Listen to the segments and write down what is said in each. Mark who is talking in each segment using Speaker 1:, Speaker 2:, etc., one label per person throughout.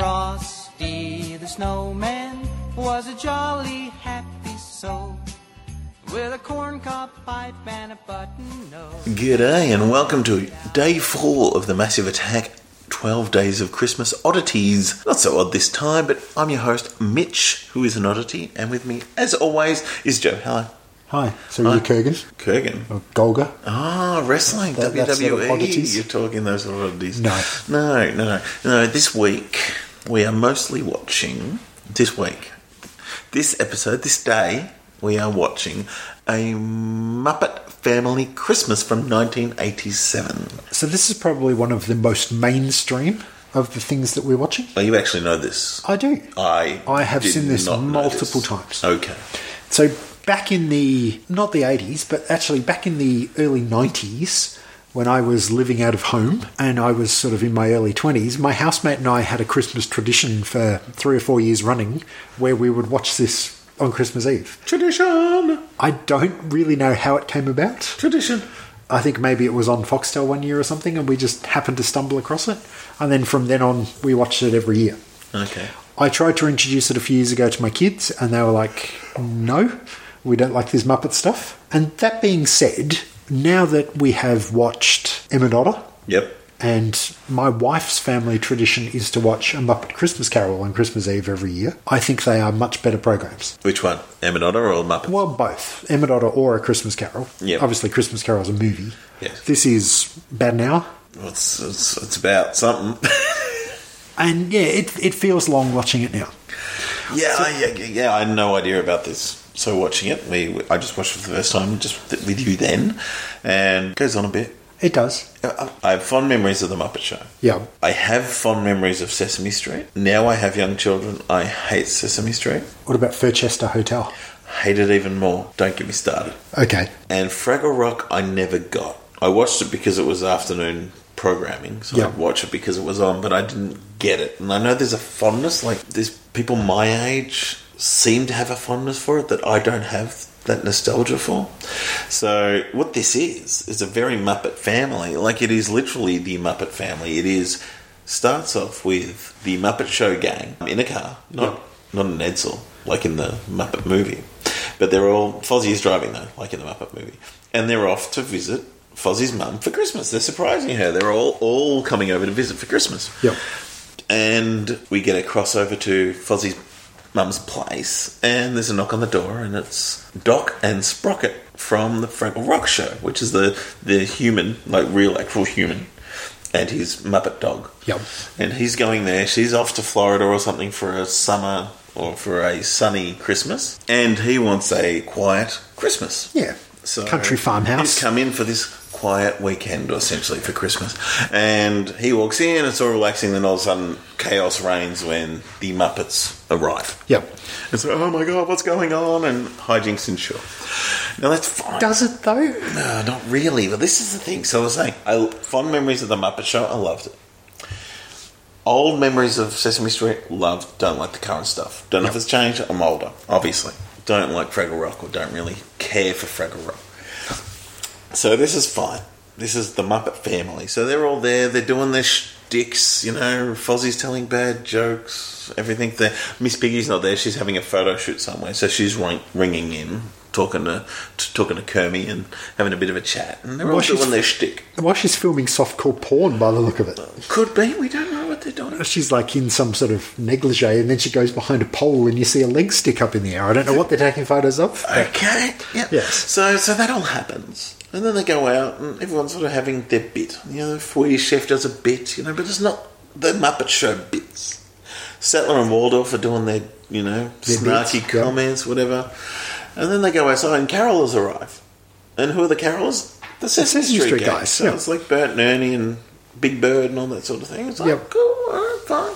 Speaker 1: Frosty the snowman was a jolly happy soul with a corncob pipe and a button nose.
Speaker 2: G'day and welcome to day four of the Massive Attack 12 Days of Christmas Oddities. Not so odd this time, but I'm your host, Mitch, who is an oddity, and with me, as always, is Joe. Hello.
Speaker 3: Hi, so you're Kurgan
Speaker 2: Kurgan.
Speaker 3: or Golga?
Speaker 2: Ah, wrestling,
Speaker 3: That- that sort of
Speaker 2: WWE.
Speaker 3: oddities?
Speaker 2: You're talking those sort oddities.
Speaker 3: No.
Speaker 2: No, no, no. No, this week, we are mostly watching, this week, this episode, this day, we are watching a Muppet Family Christmas from 1987.
Speaker 3: So this is probably one of the most mainstream of the things that we're watching.
Speaker 2: Oh, you actually know this.
Speaker 3: I do.
Speaker 2: I
Speaker 3: I have seen this multiple
Speaker 2: this.
Speaker 3: times.
Speaker 2: Okay.
Speaker 3: So back in the not the 80s, but actually back in the early 90s when I was living out of home and I was sort of in my early 20s, my housemate and I had a Christmas tradition for 3 or 4 years running where we would watch this on Christmas Eve.
Speaker 2: Tradition.
Speaker 3: I don't really know how it came about.
Speaker 2: Tradition.
Speaker 3: I think maybe it was on Foxtel one year or something, and we just happened to stumble across it. And then from then on, we watched it every year.
Speaker 2: Okay.
Speaker 3: I tried to introduce it a few years ago to my kids, and they were like, no, we don't like this Muppet stuff. And that being said, now that we have watched Emma
Speaker 2: Yep.
Speaker 3: and my wife's family tradition is to watch A Muppet Christmas Carol on Christmas Eve every year, I think they are much better programs.
Speaker 2: Which one? Emmet Otter or Muppet?
Speaker 3: Well, both. Emma or A Christmas Carol.
Speaker 2: Yeah.
Speaker 3: Obviously, Christmas Carol is a movie.
Speaker 2: Yes.
Speaker 3: This is about an hour.
Speaker 2: Well, it's, it's, it's about something.
Speaker 3: And yeah, it, it feels long watching it now.
Speaker 2: yeah, I, yeah, yeah, I had no idea about this. So watching it, we I just watched it for the first time, just with you then, and it goes on a bit.
Speaker 3: It does.
Speaker 2: I have fond memories of the Muppet Show.
Speaker 3: Yeah.
Speaker 2: I have fond memories of Sesame Street. Now I have young children. I hate Sesame Street.
Speaker 3: What about Furchester Hotel?
Speaker 2: Hate it even more. Don't get me started.
Speaker 3: Okay.
Speaker 2: And Fraggle Rock, I never got. I watched it because it was afternoon programming, so
Speaker 3: Yeah.
Speaker 2: I'd watch it because it was on, but I didn't get it. And I know there's a fondness, like there's people my age seem to have a fondness for it that I don't have that nostalgia for. So what this is is a very Muppet family. Like it is literally the Muppet family. It is starts off with the Muppet Show gang in a car, not not an Edsel like in the Muppet movie, but they're all Fozzie is driving though, like in the Muppet movie, and they're off to visit Fozzie's mum for Christmas. They're surprising her. They're all all coming over to visit for Christmas
Speaker 3: Yep.
Speaker 2: and we get a crossover to Fozzie's mum's place, and there's a knock on the door, and it's Doc and Sprocket from the Fraggle Rock show, which is the the human, like real actual human, and his Muppet dog.
Speaker 3: Yep.
Speaker 2: And he's going there. She's off to Florida or something for a summer or for a sunny Christmas, and he wants a quiet Christmas.
Speaker 3: Yeah.
Speaker 2: So
Speaker 3: Country farmhouse.
Speaker 2: He's come in for this quiet weekend, essentially for Christmas, and he walks in. It's all relaxing. Then all of a sudden, chaos reigns when the Muppets arrive.
Speaker 3: Yep.
Speaker 2: It's like, oh my god, what's going on? And hijinks ensue. Now that's fine.
Speaker 3: Does it though?
Speaker 2: No, not really. But this is the thing. So I was saying, I, fond memories of the Muppet Show. I loved it. Old memories of Sesame Street. Loved. Don't like the current stuff. Don't know if it's changed. I'm older, obviously. Don't like Fraggle Rock or don't really care for Fraggle Rock. So this is fine. This is the Muppet family. So they're all there. They're doing their shticks. You know, Fozzie's telling bad jokes. Everything. There. Miss Piggy's not there. She's having a photo shoot somewhere. So she's ring, ringing in, talking to, to talking to Kermie and having a bit of a chat. And they're all
Speaker 3: Well,
Speaker 2: doing their shtick.
Speaker 3: Well, she's filming softcore porn by the look of it.
Speaker 2: Could be. We don't know what they're doing.
Speaker 3: Uh, she's like in some sort of negligee, and then she goes behind a pole, and you see a leg stick up in the air. I don't know what they're taking photos of.
Speaker 2: Okay. Yeah.
Speaker 3: Yes.
Speaker 2: So so that all happens. And then they go out and everyone's sort of having their bit. You know, Foyer Chef does a bit, you know, but it's not the Muppet Show bits. Statler and Waldorf are doing their, you know,
Speaker 3: Their
Speaker 2: snarky
Speaker 3: bits, yeah.
Speaker 2: comments, whatever. And then they go outside and carolers arrive. And who are the carolers? The Sesame,
Speaker 3: Sesame
Speaker 2: Street,
Speaker 3: Street
Speaker 2: guys.
Speaker 3: guys,
Speaker 2: So
Speaker 3: yeah.
Speaker 2: it's like Bert and Ernie and Big Bird and all that sort of thing. It's like,
Speaker 3: Yep.
Speaker 2: cool, fine.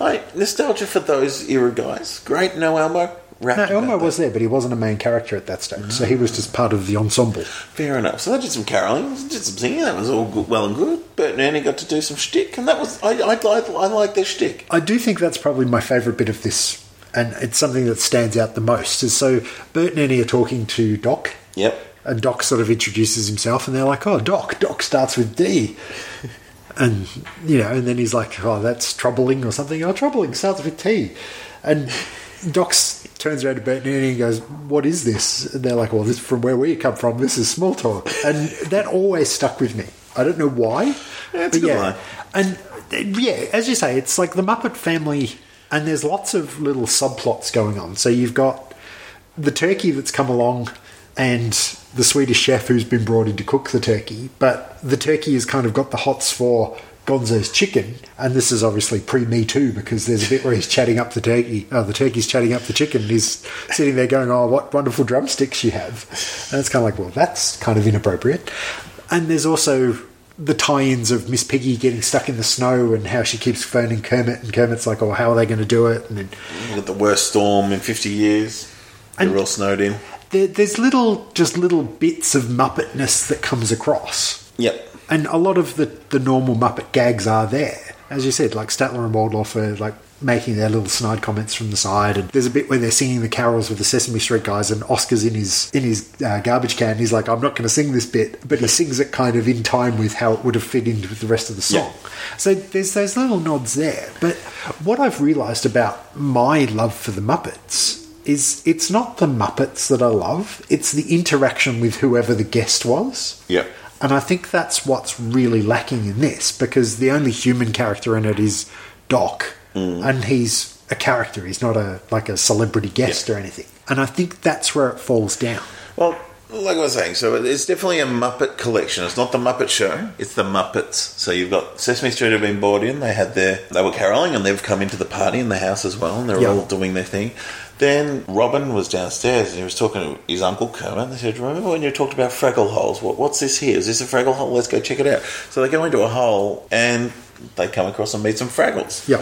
Speaker 2: All right, nostalgia for those era guys. Great, no Elmo.
Speaker 3: No, Elmo was there, but he wasn't a main character at that stage, so he was just part of the ensemble.
Speaker 2: Fair enough. So they did some caroling, did some singing. That was all good, well and good. Bert and Ernie got to do some shtick, and that was I I, I, I like their shtick.
Speaker 3: I do think that's probably my favourite bit of this, and it's something that stands out the most. Is so Bert and Ernie are talking to Doc,
Speaker 2: Yep.
Speaker 3: and Doc sort of introduces himself, and they're like, "Oh, Doc." Doc starts with D, And, you know, and then he's like, oh, that's troubling or something. Oh, troubling, starts with T. And Docs turns around to Bert and and goes, what is this? And they're like, well, this from where we come from. This is small talk. And that always stuck with me. I don't know why.
Speaker 2: Yeah,
Speaker 3: but
Speaker 2: good line.
Speaker 3: And yeah, as you say, it's like the Muppet family, and there's lots of little subplots going on. So you've got the turkey that's come along and the Swedish chef who's been brought in to cook the turkey, but the turkey has kind of got the hots for Gonzo's chicken, and this is obviously pre Me Too because there's a bit where he's chatting up the turkey. Oh, the turkey's chatting up the chicken. And he's sitting there going, "Oh, what wonderful drumsticks you have!" And it's kind of like, well, that's kind of inappropriate. And there's also the tie-ins of Miss Piggy getting stuck in the snow and how she keeps phoning Kermit, and Kermit's like, "Oh, how are they going to do it?" And then
Speaker 2: the worst storm in 50 years.
Speaker 3: And-
Speaker 2: They're all snowed in.
Speaker 3: There, there's little, just little bits of Muppetness that comes across.
Speaker 2: Yep.
Speaker 3: And a lot of the, the normal Muppet gags are there. As you said, like Statler and Waldorf are like making their little snide comments from the side. And there's a bit where they're singing the carols with the Sesame Street guys, and Oscar's in his in his uh, garbage can. He's like, "I'm not going to sing this bit," but he sings it kind of in time with how it would have fit into the rest of the song. So there's those little nods there. But what I've realised about my love for the Muppets is it's not the Muppets that I love; it's the interaction with whoever the guest was.
Speaker 2: Yep.
Speaker 3: And I think that's what's really lacking in this because the only human character in it is Doc, mm. and he's a character. He's not a like a celebrity guest or anything. And I think that's where it falls down.
Speaker 2: Well, like I was saying, so it's definitely a Muppet collection. It's not the Muppet Show; it's the Muppets. So you've got Sesame Street have been brought in. They had their they were caroling, and they've come into the party in the house as well, and they're
Speaker 3: Yeah.
Speaker 2: all doing their thing. Then Robin was downstairs and he was talking to his uncle Kermit. They said, "Remember when you talked about Fraggle holes? What, what's this here? Is this a Fraggle hole? Let's go check it out." So they go into a hole and they come across and meet some Fraggles.
Speaker 3: Yeah.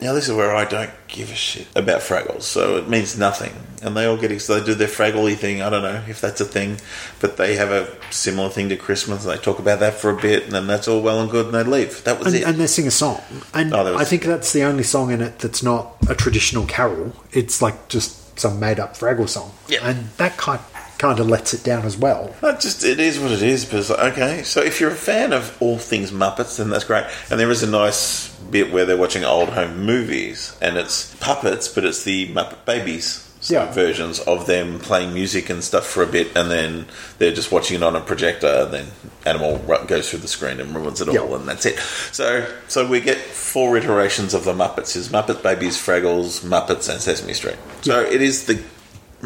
Speaker 2: Now this is where I don't give a shit about Fraggles, so it means nothing. And they all get so they do their Fraggle thing. I don't know if that's a thing, but they have a similar thing to Christmas. And they talk about that for a bit, and then that's all well and good, and they leave. That was
Speaker 3: And,
Speaker 2: it.
Speaker 3: and they sing a song. And
Speaker 2: Oh, was-
Speaker 3: I think that's the only song in it that's not a traditional carol. It's like just some made up Fraggle song.
Speaker 2: Yeah.
Speaker 3: And that kind, kind of lets it down as well.
Speaker 2: That just it is what it is. But it's like, okay, so if you're a fan of all things Muppets, then that's great. And there is a nice bit where they're watching old home movies, and it's puppets, but it's the Muppet Babies.
Speaker 3: Yeah.
Speaker 2: versions of them playing music and stuff for a bit, and then they're just watching it on a projector. And then Animal goes through the screen and ruins it all, and that's it. So, so we get four iterations of the Muppets: is Muppet Babies, Fraggles, Muppets, and Sesame Street. So it is the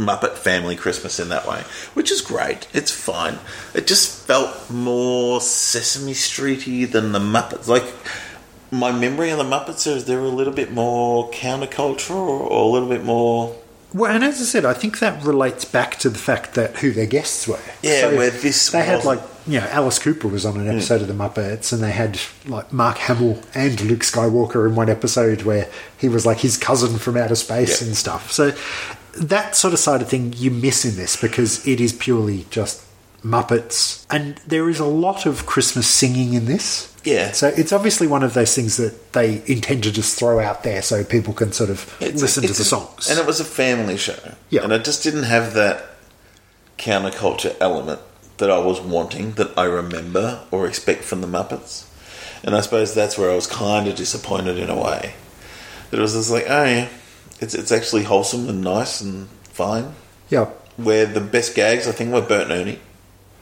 Speaker 2: Muppet family Christmas in that way, which is great. It's fine. It just felt more Sesame Streety than the Muppets. Like my memory of the Muppets is they're a little bit more countercultural or a little bit more.
Speaker 3: Well, and as I said, I think that relates back to the fact that who their guests were.
Speaker 2: Yeah, where this
Speaker 3: they had
Speaker 2: wasn't-
Speaker 3: like you know Alice Cooper was on an episode of the Muppets, and they had like Mark Hamill and Luke Skywalker in one episode where he was like his cousin from outer space
Speaker 2: Yeah.
Speaker 3: and stuff. So that sort of side of thing you miss in this because it is purely just Muppets, and there is a lot of Christmas singing in this.
Speaker 2: Yeah.
Speaker 3: So it's obviously one of those things that they intend to just throw out there so people can sort of
Speaker 2: It's-
Speaker 3: listen to
Speaker 2: it's
Speaker 3: the
Speaker 2: a-
Speaker 3: songs.
Speaker 2: And it was a family show.
Speaker 3: Yeah.
Speaker 2: And it just didn't have that counterculture element that I was wanting, that I remember or expect from the Muppets. And I suppose that's where I was kind of disappointed in a way. That it was just like, oh yeah, it's, it's actually wholesome and nice and fine.
Speaker 3: yeah.
Speaker 2: Where the best gags, I think, were Bert and Ernie.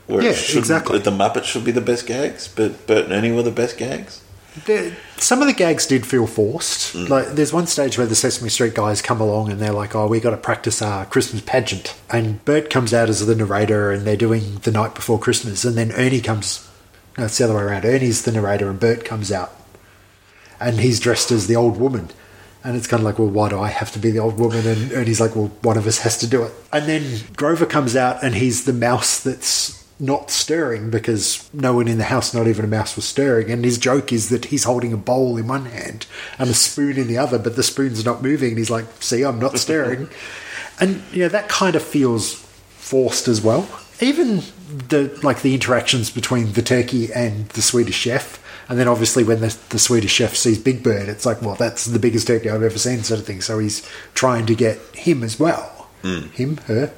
Speaker 2: Where
Speaker 3: Yeah, exactly.
Speaker 2: The Muppets should be the best gags, but Bert and Ernie were the best gags.
Speaker 3: The, some of the gags did feel forced. Mm. Like, there's one stage where the Sesame Street guys come along and they're like, "Oh, we got to practice our Christmas pageant," and Bert comes out as the narrator, and they're doing the night before Christmas, and then Ernie comes. No, it's the other way around. Ernie's the narrator, and Bert comes out, and he's dressed as the old woman. And it's kind of like, well, why do I have to be the old woman? And Ernie's like, well, one of us has to do it. And then Grover comes out and he's the mouse that's not stirring because no one in the house, not even a mouse, was stirring. And his joke is that he's holding a bowl in one hand and a spoon in the other, but the spoon's not moving. And he's like, see, I'm not stirring. and, you know, that kind of feels forced as well. Even the like the interactions between the turkey and the Swedish chef, and then obviously when the, the Swedish chef sees Big Bird, it's like, well, that's the biggest turkey I've ever seen, sort of thing. So he's trying to get him as well. Hmm. Him, her.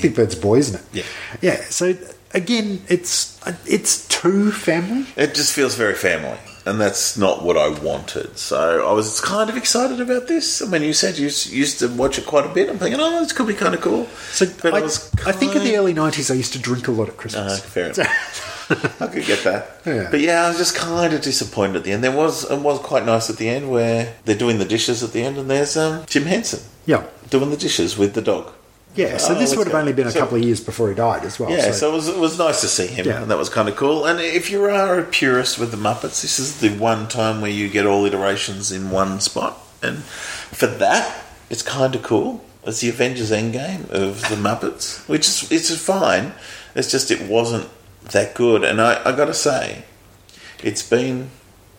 Speaker 3: Big Bird's a boy, isn't it?
Speaker 2: Yeah.
Speaker 3: Yeah. So again, it's it's too family.
Speaker 2: It just feels very family. and that's not what I wanted. So I was kind of excited about this. I mean, you said you used to watch it quite a bit. I'm thinking, oh, this could be kind of cool.
Speaker 3: So
Speaker 2: But
Speaker 3: I,
Speaker 2: was
Speaker 3: I think in the early '90s, I used to drink a lot at
Speaker 2: Uh,
Speaker 3: Christmas.
Speaker 2: fair enough. I could get that.
Speaker 3: Yeah.
Speaker 2: But yeah, I was just kind of disappointed at the end. There was it was quite nice at the end where they're doing the dishes at the end, and there's um, Jim Henson
Speaker 3: yeah,
Speaker 2: doing the dishes with the dog.
Speaker 3: Yeah. So
Speaker 2: Oh,
Speaker 3: this would have
Speaker 2: go.
Speaker 3: only been a
Speaker 2: So-
Speaker 3: couple of years before he died as well.
Speaker 2: Yeah, so, it, was, it was nice to see him,
Speaker 3: Yeah.
Speaker 2: and that was kind of cool. And if you are a purist with the Muppets, this is the one time where you get all iterations in one spot, and for that, it's kind of cool. It's the Avengers Endgame of the Muppets, which is it's fine. It's just it wasn't that good, and I, I got to say, it's been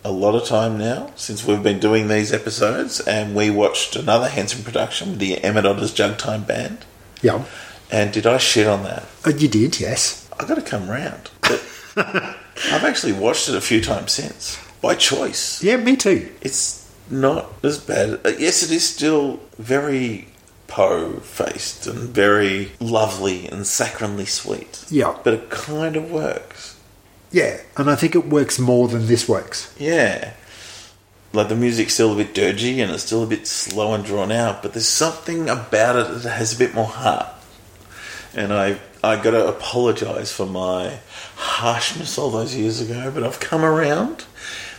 Speaker 2: a lot of time now since we've been doing these episodes, and we watched another Henson production with the Emmet Otter's Jug Time Band.
Speaker 3: Yeah.
Speaker 2: And did I shit on that?
Speaker 3: Uh, you did, yes.
Speaker 2: I got to come round. But I've actually watched it a few times since by choice.
Speaker 3: Yeah, me too.
Speaker 2: It's not as bad. Uh, Yes, it is still very Poe faced and very lovely and saccharinely sweet.
Speaker 3: Yeah.
Speaker 2: but it kind of works.
Speaker 3: Yeah, and I think it works more than this works.
Speaker 2: Yeah. Like the music's still a bit dirgy and it's still a bit slow and drawn out, but there's something about it that has a bit more heart. And I I got to apologise for my harshness all those years ago, but I've come around.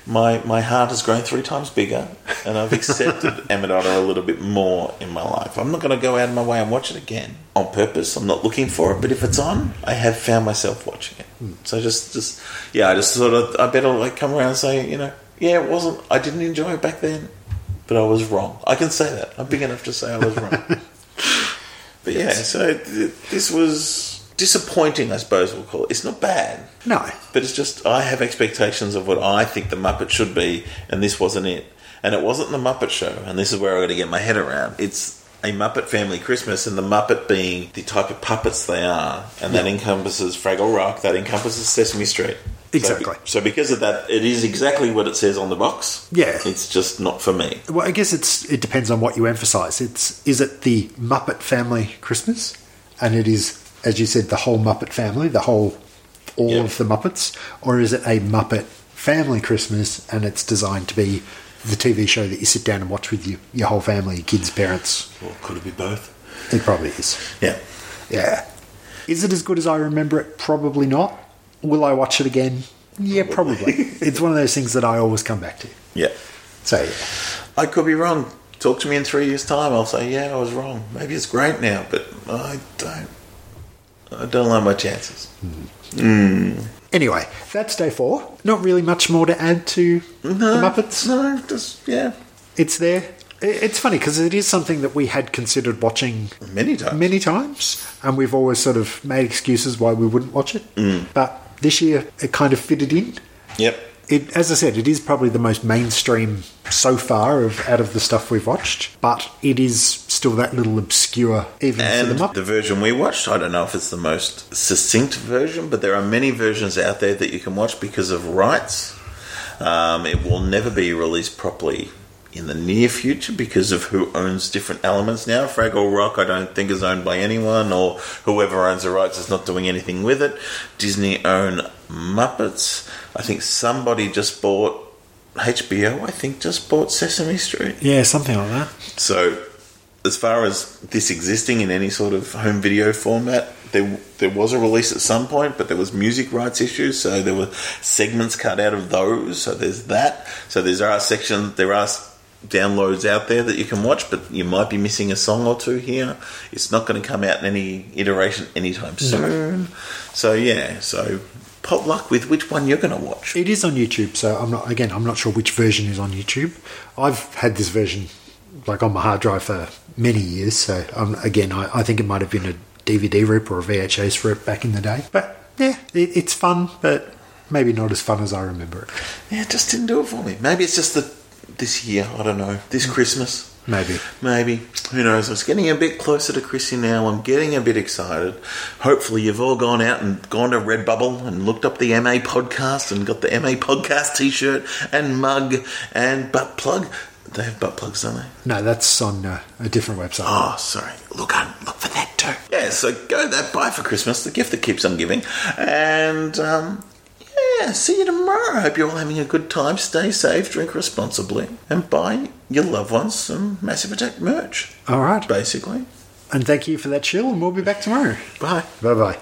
Speaker 2: My my heart has grown three times bigger, and I've accepted Emmet a little bit more in my life. I'm not going to go out of my way and watch it again on purpose. I'm not looking for it, but if it's on, I have found myself watching it. Hmm. So just just yeah, I just sort of I better like come around and say you know yeah, it wasn't. I didn't enjoy it back then, but I was wrong. I can say that. I'm big enough to say I was wrong. But yeah, so th- this was disappointing, I suppose we'll call it. It's not bad,
Speaker 3: No.
Speaker 2: but it's just I have expectations of what I think the Muppet should be, and this wasn't it. And it wasn't the Muppet Show, and this is where I got to get my head around. It's a Muppet Family Christmas, and the Muppet being the type of puppets they are, and that encompasses Fraggle Rock, that encompasses Sesame Street. So
Speaker 3: Exactly.
Speaker 2: So, because of that, it is exactly what it says on the box.
Speaker 3: Yeah.
Speaker 2: it's just not for me.
Speaker 3: Well, I guess it's it depends on what you emphasise. It's is it the Muppet Family Christmas, and it is, as you said, the whole Muppet family, the whole all
Speaker 2: Yeah.
Speaker 3: of the Muppets, or is it a Muppet Family Christmas, and it's designed to be the TV show that you sit down and watch with your, your whole family, your kids, parents?
Speaker 2: Or could it be both?
Speaker 3: It probably is.
Speaker 2: Yeah.
Speaker 3: Yeah. Is it as good as I remember it? Probably not. Will I watch it again? Yeah, probably. it's one of those things that I always come back to.
Speaker 2: Yeah.
Speaker 3: So yeah.
Speaker 2: I could be wrong. Talk to me in three years' time. I'll say, yeah, I was wrong. Maybe it's great now, but I don't. I don't like my chances. Mm-hmm. Mm.
Speaker 3: Anyway, that's day four. Not really much more to add to the Muppets.
Speaker 2: No, just yeah,
Speaker 3: It's there. It's funny because it is something that we had considered watching
Speaker 2: many times.
Speaker 3: many times, and we've always sort of made excuses why we wouldn't watch it. Mm. But this year, it kind of fitted in.
Speaker 2: Yep.
Speaker 3: It, as I said, it is probably the most mainstream so far of out of the stuff we've watched, but it is still that little obscure even
Speaker 2: And
Speaker 3: for the Muppets.
Speaker 2: the version we watched, I don't know if it's the most succinct version, but there are many versions out there that you can watch because of rights. Um, it will never be released properly in the near future because of who owns different elements now. Fraggle Rock, I don't think, is owned by anyone, or whoever owns the rights is not doing anything with it. Disney own Muppets. I think somebody just bought HBO. I think just bought Sesame Street.
Speaker 3: yeah, something like that.
Speaker 2: So, as far as this existing in any sort of home video format, there there was a release at some point, but there was music rights issues, so there were segments cut out of those. So there's that. So there's there are sections, there are downloads out there that you can watch, but you might be missing a song or two here. It's not going to come out in any iteration anytime soon. So yeah, so pot luck with which one you're going to watch.
Speaker 3: It is on YouTube, so I'm not again. I'm not sure which version is on YouTube. I've had this version like on my hard drive for many years, so um, again, I, I think it might have been a DVD rip or a VHS rip back in the day. But yeah, it, it's fun, but maybe not as fun as I remember it.
Speaker 2: Yeah, it just didn't do it for me. Maybe it's just that this year, I don't know, this Christmas.
Speaker 3: Maybe.
Speaker 2: Maybe. Who knows? It's getting a bit closer to Chrissy now. I'm getting a bit excited. Hopefully, you've all gone out and gone to Redbubble and looked up the MA podcast and got the MA podcast t shirt and mug and butt plug. They have butt plugs, don't they?
Speaker 3: No, that's on uh, a different website.
Speaker 2: Oh, sorry. Look on, look for that too. Yeah, so go that buy for Christmas, the gift that keeps on giving. And um, Yeah, see you tomorrow. I hope you're all having a good time. Stay safe, drink responsibly, and buy your loved ones some Massive Attack merch,
Speaker 3: All right.
Speaker 2: basically.
Speaker 3: And thank you for that chill, and we'll be back tomorrow.
Speaker 2: Bye.
Speaker 3: Bye bye.